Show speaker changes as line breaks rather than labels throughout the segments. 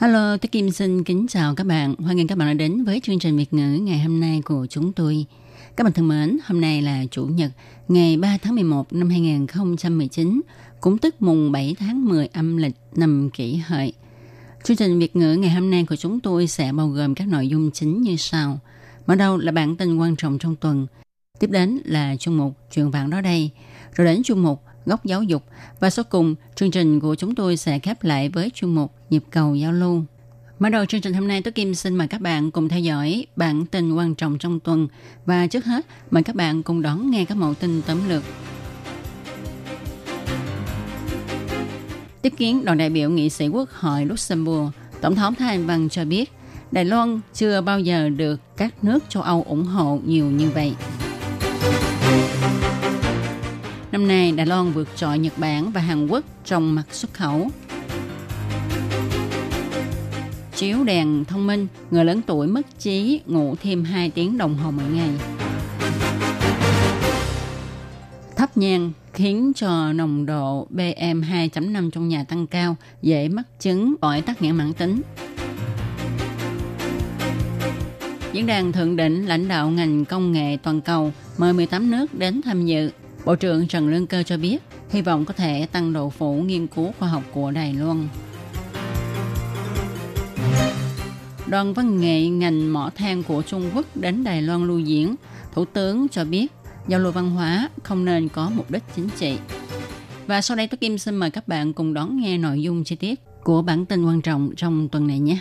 Hello, tôi Kim xin kính chào các bạn. Hoan nghênh các bạn đã đến với chương trình Việt ngữ ngày hôm nay của chúng tôi. Các bạn thân mến, hôm nay là Chủ nhật, ngày 3 tháng 11 năm 2019, cũng tức mùng 7 tháng 10 âm lịch năm kỷ hợi. Chương trình Việt ngữ ngày hôm nay của chúng tôi sẽ bao gồm các nội dung chính như sau. Mở đầu là bản tin quan trọng trong tuần. Tiếp đến là chuyên mục Chuyện vạn đó đây. Rồi đến chuyên mục Góc giáo dục. Và sau cùng, chương trình của chúng tôi sẽ khép lại với chuyên mục Nhịp cầu giao lưu. Mở đầu chương trình hôm nay, tôi Kim xin mời các bạn cùng theo dõi bản tin quan trọng trong tuần. Và trước hết, mời các bạn cùng đón nghe các mẫu tin tóm lược. Tiếp kiến đoàn đại biểu nghị sĩ quốc hội Luxembourg, Tổng thống Thái Anh Văn cho biết, Đài Loan chưa bao giờ được các nước châu Âu ủng hộ nhiều như vậy. Đài Loan vượt trội Nhật Bản và Hàn Quốc trong mặt xuất khẩu. Chiếu đèn thông minh, người lớn tuổi mất trí ngủ thêm 2 tiếng đồng hồ mỗi ngày. Thấp nhang khiến cho nồng độ PM 2.5 trong nhà tăng cao, dễ mắc chứng bởi tắc nghẽn mãn tính. Diễn đàn thượng đỉnh lãnh đạo ngành công nghệ toàn cầu mời 18 nước đến tham dự. Bộ trưởng Trần Lương Cơ cho biết, hy vọng có thể tăng độ phủ nghiên cứu khoa học của Đài Loan. Đoàn văn nghệ ngành mỏ than của Trung Quốc đến Đài Loan lưu diễn. Thủ tướng cho biết, giao lưu văn hóa không nên có mục đích chính trị. Và sau đây tôi Kim xin mời các bạn cùng đón nghe nội dung chi tiết của bản tin quan trọng trong tuần này nhé.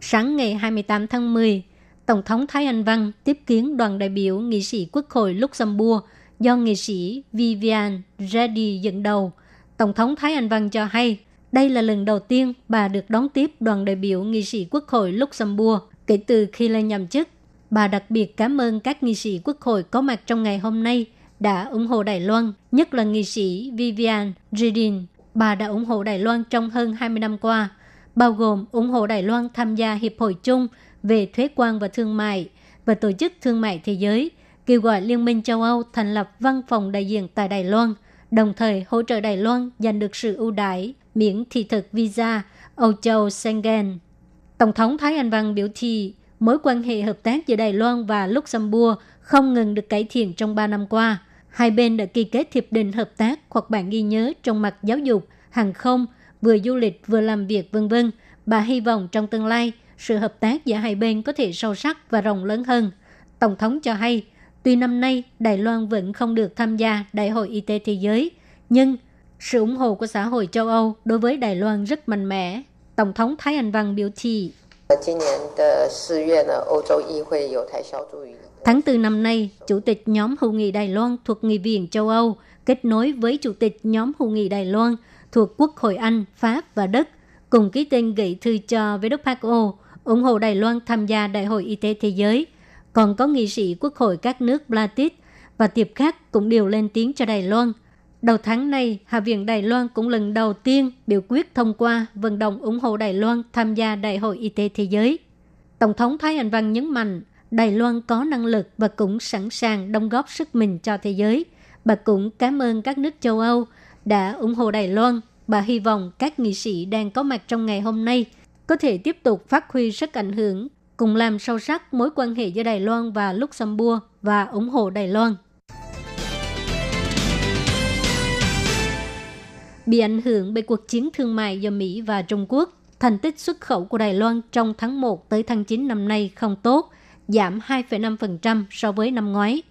Sáng ngày 28 tháng 10, Tổng thống Thái Anh Văn tiếp kiến đoàn đại biểu nghị sĩ Quốc hội Luxembourg do nghệ sĩ Vivian Reddy dẫn đầu. Tổng thống Thái Anh Văn cho hay đây là lần đầu tiên bà được đón tiếp đoàn đại biểu nghị sĩ Quốc hội Luxembourg kể từ khi lên nhậm chức. Bà đặc biệt cảm ơn các nghị sĩ Quốc hội có mặt trong ngày hôm nay đã ủng hộ Đài Loan, nhất là nghị sĩ Vivian Redin. Bà đã ủng hộ Đài Loan trong hơn 20 năm qua, bao gồm ủng hộ Đài Loan tham gia Hiệp hội chung về thuế quan và thương mại và Tổ chức Thương mại Thế giới, kêu gọi Liên minh châu Âu thành lập văn phòng đại diện tại Đài Loan, đồng thời hỗ trợ Đài Loan giành được sự ưu đãi miễn thị thực visa Âu Châu Schengen. Tổng thống Thái Anh Văn biểu thị mối quan hệ hợp tác giữa Đài Loan và Luxembourg không ngừng được cải thiện trong 3 năm qua. Hai bên đã ký kết hiệp định hợp tác hoặc bản ghi nhớ trong mặt giáo dục, hàng không, vừa du lịch vừa làm việc vân vân. Bà hy vọng trong tương lai, sự hợp tác giữa hai bên có thể sâu sắc và rộng lớn hơn. Tổng thống cho hay, tuy năm nay Đài Loan vẫn không được tham gia Đại hội Y tế Thế giới, nhưng sự ủng hộ của xã hội châu Âu đối với Đài Loan rất mạnh mẽ. Tổng thống Thái Anh Văn biểu thị. Tháng 4 năm nay, Chủ tịch nhóm hữu nghị Đài Loan thuộc Nghị viện châu Âu kết nối với Chủ tịch nhóm hữu nghị Đài Loan thuộc Quốc hội Anh, Pháp và Đức cùng ký tên gửi thư cho WHO ủng hộ Đài Loan tham gia Đại hội Y tế Thế giới. Còn có nghị sĩ Quốc hội các nước Baltic và tiệp khác cũng đều lên tiếng cho Đài Loan. Đầu tháng này, Hạ viện Đài Loan cũng lần đầu tiên biểu quyết thông qua vận động ủng hộ Đài Loan tham gia Đại hội Y tế Thế giới. Tổng thống Thái Anh Văn nhấn mạnh, Đài Loan có năng lực và cũng sẵn sàng đóng góp sức mình cho thế giới. Bà cũng cảm ơn các nước châu Âu đã ủng hộ Đài Loan. Bà hy vọng các nghị sĩ đang có mặt trong ngày hôm nay có thể tiếp tục phát huy sức ảnh hưởng, cùng làm sâu sắc mối quan hệ giữa Đài Loan và Luxembourg và ủng hộ Đài Loan. Bị ảnh hưởng bởi cuộc chiến thương mại do Mỹ và Trung Quốc, thành tích xuất khẩu của Đài Loan trong tháng 1 tới tháng 9 năm nay không tốt, giảm 2,5% so với năm ngoái.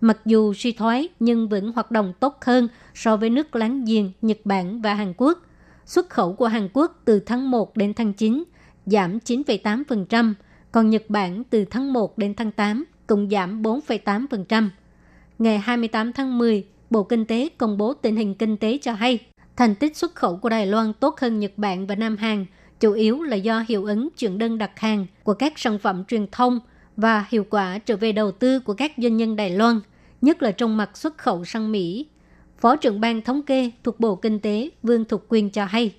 Mặc dù suy thoái nhưng vẫn hoạt động tốt hơn so với nước láng giềng Nhật Bản và Hàn Quốc. Xuất khẩu của Hàn Quốc từ tháng 1 đến tháng 9 giảm 9,8%, còn Nhật Bản từ tháng 1 đến tháng 8 cũng giảm 4,8%. Ngày 28 tháng 10, Bộ Kinh tế công bố tình hình kinh tế cho hay thành tích xuất khẩu của Đài Loan tốt hơn Nhật Bản và Nam Hàn, chủ yếu là do hiệu ứng chuyển đơn đặt hàng của các sản phẩm truyền thông và hiệu quả trở về đầu tư của các doanh nhân Đài Loan, nhất là trong mặt xuất khẩu sang Mỹ. Phó trưởng ban thống kê thuộc Bộ Kinh tế Vương Thục Quyên cho hay,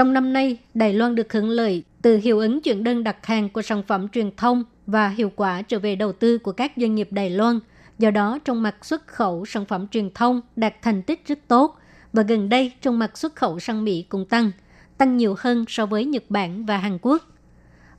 trong năm nay, Đài Loan được hưởng lợi từ hiệu ứng chuyển đơn đặt hàng của sản phẩm truyền thông và hiệu quả trở về đầu tư của các doanh nghiệp Đài Loan. Do đó, trong mặt xuất khẩu sản phẩm truyền thông đạt thành tích rất tốt và gần đây trong mặt xuất khẩu sang Mỹ cũng tăng, tăng nhiều hơn so với Nhật Bản và Hàn Quốc.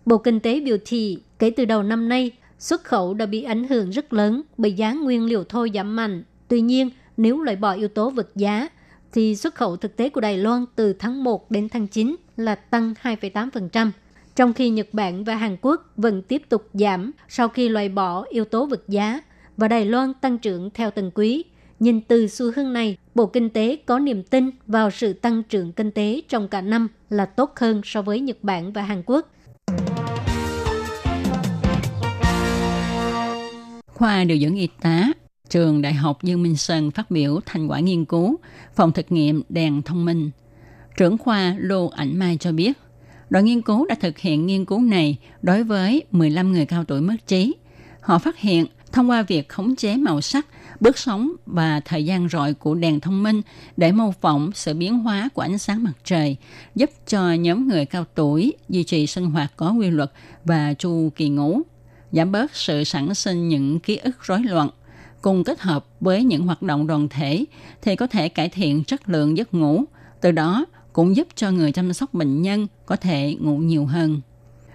Bộ Kinh tế biểu thị kể từ đầu năm nay, xuất khẩu đã bị ảnh hưởng rất lớn bởi giá nguyên liệu thô giảm mạnh. Tuy nhiên, nếu loại bỏ yếu tố vật giá, thì xuất khẩu thực tế của Đài Loan từ tháng 1 đến tháng 9 là tăng 2,8%, trong khi Nhật Bản và Hàn Quốc vẫn tiếp tục giảm sau khi loại bỏ yếu tố vật giá và Đài Loan tăng trưởng theo từng quý. Nhìn từ xu hướng này, Bộ Kinh tế có niềm tin vào sự tăng trưởng kinh tế trong cả năm là tốt hơn so với Nhật Bản và Hàn Quốc.
Khoa điều dưỡng y tá trường Đại học Dương Minh Sơn phát biểu thành quả nghiên cứu phòng thực nghiệm đèn thông minh. Trưởng khoa Lô Ảnh Mai cho biết, đội nghiên cứu đã thực hiện nghiên cứu này đối với 15 người cao tuổi mất trí. Họ phát hiện thông qua việc khống chế màu sắc, bước sóng và thời gian rọi của đèn thông minh để mô phỏng sự biến hóa của ánh sáng mặt trời, giúp cho nhóm người cao tuổi duy trì sinh hoạt có quy luật và chu kỳ ngủ, giảm bớt sự sản sinh những ký ức rối loạn cùng kết hợp với những hoạt động đoàn thể thì có thể cải thiện chất lượng giấc ngủ, từ đó cũng giúp cho người chăm sóc bệnh nhân có thể ngủ nhiều hơn.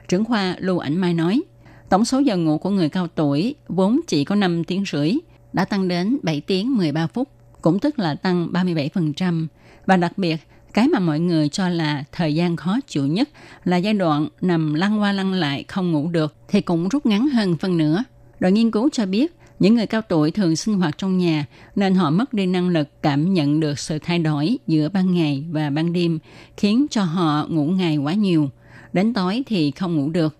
Trưởng khoa Lưu Ảnh Mai nói, tổng số giờ ngủ của người cao tuổi vốn chỉ có 5 tiếng rưỡi, đã tăng đến 7 tiếng 13 phút, cũng tức là tăng 37%. Và đặc biệt, cái mà mọi người cho là thời gian khó chịu nhất là giai đoạn nằm lăn qua lăn lại không ngủ được thì cũng rút ngắn hơn phân nửa. Đội nghiên cứu cho biết những người cao tuổi thường sinh hoạt trong nhà nên họ mất đi năng lực cảm nhận được sự thay đổi giữa ban ngày và ban đêm, khiến cho họ ngủ ngày quá nhiều. Đến tối thì không ngủ được.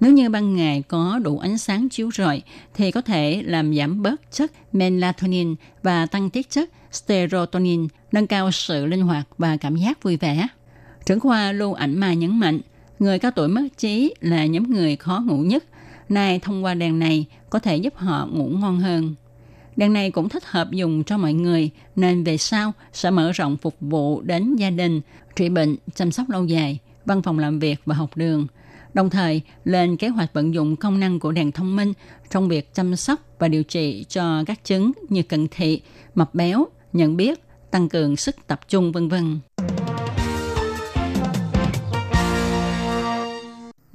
Nếu như ban ngày có đủ ánh sáng chiếu rọi thì có thể làm giảm bớt chất melatonin và tăng tiết chất serotonin, nâng cao sự linh hoạt và cảm giác vui vẻ. Trưởng khoa Lưu Ảnh Mà nhấn mạnh, người cao tuổi mất trí là nhóm người khó ngủ nhất – Nay thông qua đèn này có thể giúp họ ngủ ngon hơn. Đèn này cũng thích hợp dùng cho mọi người nên về sau sẽ mở rộng phục vụ đến gia đình, trị bệnh, chăm sóc lâu dài, văn phòng làm việc và học đường. Đồng thời, lên kế hoạch vận dụng công năng của đèn thông minh trong việc chăm sóc và điều trị cho các chứng như cận thị, mập béo, nhận biết, tăng cường sức tập trung vân vân.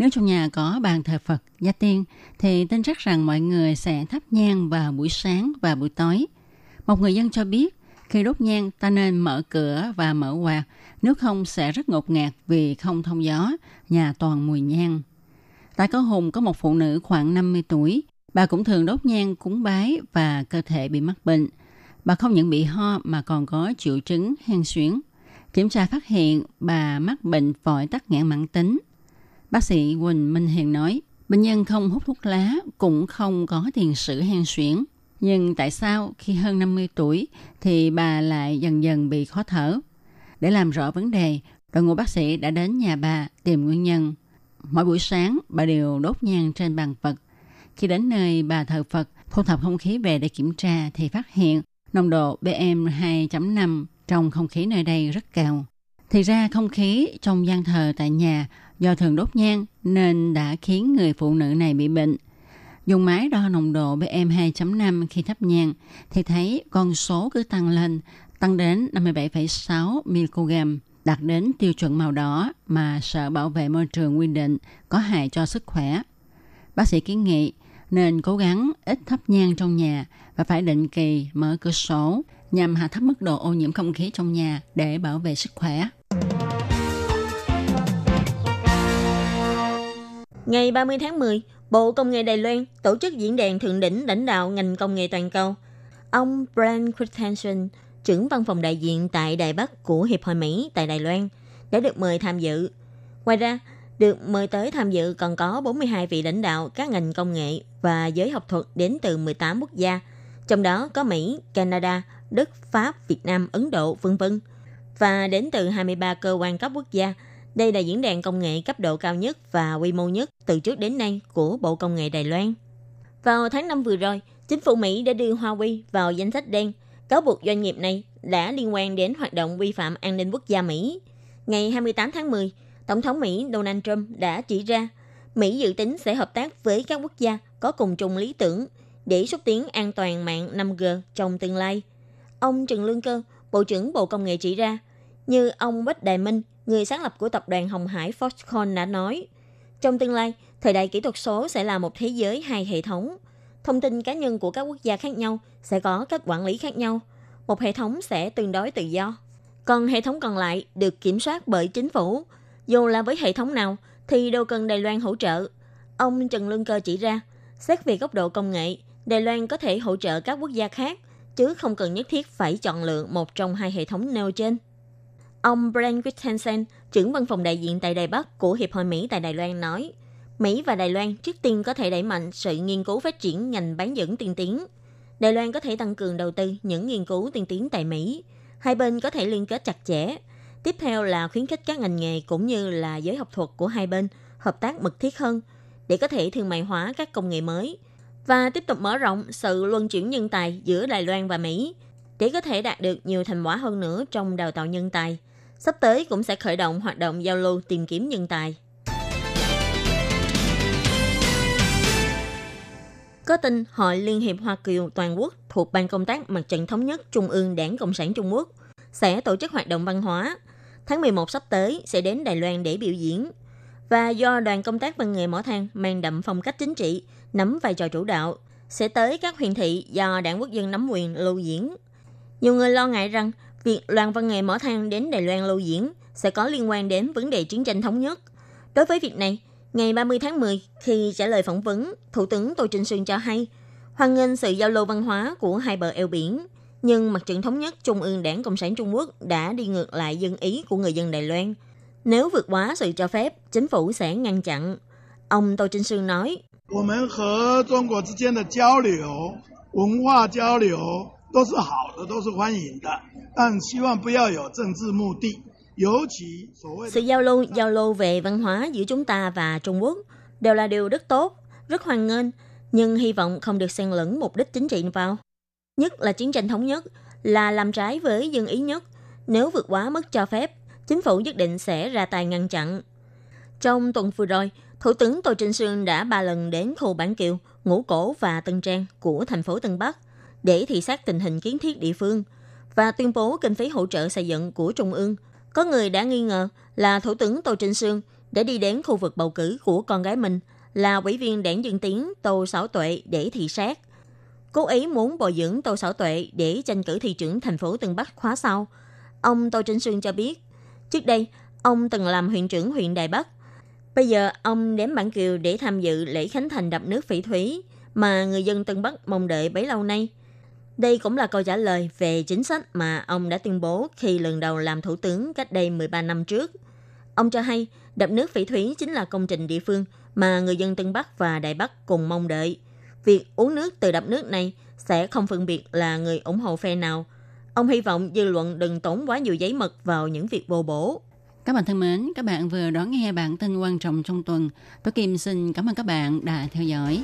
Nếu trong nhà có bàn thờ Phật, gia tiên, thì tin chắc rằng mọi người sẽ thắp nhang vào buổi sáng và buổi tối. Một người dân cho biết, khi đốt nhang ta nên mở cửa và mở quạt, nếu không sẽ rất ngột ngạt vì không thông gió, nhà toàn mùi nhang. Tại Có Hùng có một phụ nữ khoảng 50 tuổi, bà cũng thường đốt nhang cúng bái và cơ thể bị mắc bệnh. Bà không những bị ho mà còn có triệu chứng hen suyễn. Kiểm tra phát hiện bà mắc bệnh phổi tắc nghẽn mãn tính – Bác sĩ Quỳnh Minh Hiền nói, bệnh nhân không hút thuốc lá cũng không có tiền sử hen suyễn. Nhưng tại sao khi hơn 50 tuổi thì bà lại dần dần bị khó thở? Để làm rõ vấn đề, đội ngũ bác sĩ đã đến nhà bà tìm nguyên nhân. Mỗi buổi sáng, bà đều đốt nhang trên bàn Phật. Khi đến nơi bà thờ Phật, thu thập không khí về để kiểm tra thì phát hiện nồng độ PM 2.5 trong không khí nơi đây rất cao. Thì ra không khí trong gian thờ tại nhà do thường đốt nhang nên đã khiến người phụ nữ này bị bệnh. Dùng máy đo nồng độ PM 2.5 khi thắp nhang thì thấy con số cứ tăng lên, tăng đến 57,6 mg, đạt đến tiêu chuẩn màu đỏ mà Sở Bảo vệ Môi trường quy định có hại cho sức khỏe. Bác sĩ kiến nghị nên cố gắng ít thắp nhang trong nhà và phải định kỳ mở cửa sổ nhằm hạ thấp mức độ ô nhiễm không khí trong nhà để bảo vệ sức khỏe.
Ngày 30 tháng 10, Bộ Công nghệ Đài Loan tổ chức diễn đàn thượng đỉnh lãnh đạo ngành công nghệ toàn cầu. Ông Brent Christensen, trưởng văn phòng đại diện tại Đài Bắc của Hiệp hội Mỹ tại Đài Loan, đã được mời tham dự. Ngoài ra, được mời tới tham dự còn có 42 vị lãnh đạo các ngành công nghệ và giới học thuật đến từ 18 quốc gia, trong đó có Mỹ, Canada, Đức, Pháp, Việt Nam, Ấn Độ, vân vân và đến từ 23 cơ quan cấp quốc gia đây là diễn đàn công nghệ cấp độ cao nhất và quy mô nhất từ trước đến nay của Bộ Công nghệ Đài Loan. Vào tháng 5 vừa rồi, chính phủ Mỹ đã đưa Huawei vào danh sách đen, cáo buộc doanh nghiệp này đã liên quan đến hoạt động vi phạm an ninh quốc gia Mỹ. Ngày 28 tháng 10, Tổng thống Mỹ Donald Trump đã chỉ ra Mỹ dự tính sẽ hợp tác với các quốc gia có cùng chung lý tưởng để xúc tiến an toàn mạng 5G trong tương lai. Ông Trần Lương Cơ, Bộ trưởng Bộ Công nghệ chỉ ra, như ông Bách Đài Minh, người sáng lập của tập đoàn Hồng Hải Foxconn đã nói, trong tương lai, thời đại kỹ thuật số sẽ là một thế giới hai hệ thống. Thông tin cá nhân của các quốc gia khác nhau sẽ có cách quản lý khác nhau. Một hệ thống sẽ tương đối tự do. Còn hệ thống còn lại được kiểm soát bởi chính phủ. Dù là với hệ thống nào thì đều cần Đài Loan hỗ trợ. Ông Trần Lương Cơ chỉ ra, xét về góc độ công nghệ, Đài Loan có thể hỗ trợ các quốc gia khác, chứ không cần nhất thiết phải chọn lựa một trong hai hệ thống nêu trên. Ông Brent Christensen, trưởng văn phòng đại diện tại Đài Bắc của Hiệp hội Mỹ tại Đài Loan nói, Mỹ và Đài Loan trước tiên có thể đẩy mạnh sự nghiên cứu phát triển ngành bán dẫn tiên tiến. Đài Loan có thể tăng cường đầu tư những nghiên cứu tiên tiến tại Mỹ. Hai bên có thể liên kết chặt chẽ. Tiếp theo là khuyến khích các ngành nghề cũng như là giới học thuật của hai bên hợp tác mật thiết hơn để có thể thương mại hóa các công nghệ mới và tiếp tục mở rộng sự luân chuyển nhân tài giữa Đài Loan và Mỹ để có thể đạt được nhiều thành quả hơn nữa trong đào tạo nhân tài. Sắp tới cũng sẽ khởi động hoạt động giao lưu tìm kiếm nhân tài. Có tin Hội Liên hiệp Hoa Kiều Toàn quốc thuộc Ban công tác Mặt trận Thống nhất Trung ương Đảng Cộng sản Trung Quốc sẽ tổ chức hoạt động văn hóa. Tháng 11 sắp tới sẽ đến Đài Loan để biểu diễn. Và do đoàn công tác văn nghệ mỏ than mang đậm phong cách chính trị, nắm vai trò chủ đạo, sẽ tới các huyện thị do đảng quốc dân nắm quyền lưu diễn. Nhiều người lo ngại rằng việc đoàn văn nghệ mở thang đến Đài Loan lưu diễn sẽ có liên quan đến vấn đề chiến tranh thống nhất. Đối với việc này, Ngày 30 tháng 10, khi trả lời phỏng vấn, Thủ tướng Tô Trinh Sương cho hay, hoan nghênh sự giao lưu văn hóa của hai bờ eo biển, nhưng mặt trận thống nhất Trung ương Đảng Cộng sản Trung Quốc đã đi ngược lại dân ý của người dân Đài Loan. Nếu vượt quá sự cho phép, chính phủ sẽ ngăn chặn. Ông Tô Trinh Sương nói,
我们和中国之间的交流、文化交流都是好的，都是欢迎的，但希望不要有政治目的。
sự giao lưu, giao lưu về văn hóa giữa chúng ta và Trung Quốc đều là điều rất tốt, rất hoan nghênh, nhưng hy vọng không được xen lẫn mục đích chính trị vào. Nhất là chiến tranh thống nhất, là làm trái với dân ý nhất. Nếu vượt quá mức cho phép, chính phủ nhất định sẽ ra tay ngăn chặn. Trong tuần vừa rồi, Thủ tướng Tô Trinh Sương đã ba lần đến khu Bản Kiều, Ngũ Cổ và Tân Trang của thành phố Tân Bắc để thị sát tình hình kiến thiết địa phương và tuyên bố kinh phí hỗ trợ xây dựng của Trung ương – có người đã nghi ngờ là Thủ tướng Tô Trinh Sương để đi đến khu vực bầu cử của con gái mình là ủy viên đảng Dân Tiến Tô Sảo Tuệ để thị sát. Cố ý muốn bồi dưỡng Tô Sảo Tuệ để tranh cử thị trưởng thành phố Tân Bắc khóa sau. Ông Tô Trinh Sương cho biết, trước đây ông từng làm huyện trưởng huyện Đài Bắc. Bây giờ ông đến Bản Kiều để tham dự lễ khánh thành đập nước phỉ thúy mà người dân Tân Bắc mong đợi bấy lâu nay – đây cũng là câu trả lời về chính sách mà ông đã tuyên bố khi lần đầu làm thủ tướng cách đây 13 năm trước. Ông cho hay đập nước phỉ thúy chính là công trình địa phương mà người dân Tân Bắc và Đại Bắc cùng mong đợi. Việc uống nước từ đập nước này sẽ không phân biệt là người ủng hộ phe nào. Ông hy vọng dư luận đừng tốn quá nhiều giấy mật vào những việc vô bổ.
Các bạn thân mến, các bạn vừa đón nghe bản tin quan trọng trong tuần. Tôi Kim xin cảm ơn các bạn đã theo dõi.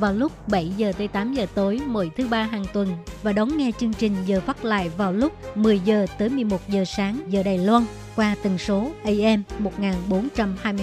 vào lúc 7 giờ tới 8 giờ tối mỗi thứ ba hàng tuần. Và đón nghe chương trình giờ phát lại vào lúc 10 giờ tới 11 giờ sáng giờ Đài Loan qua tần số AM 1420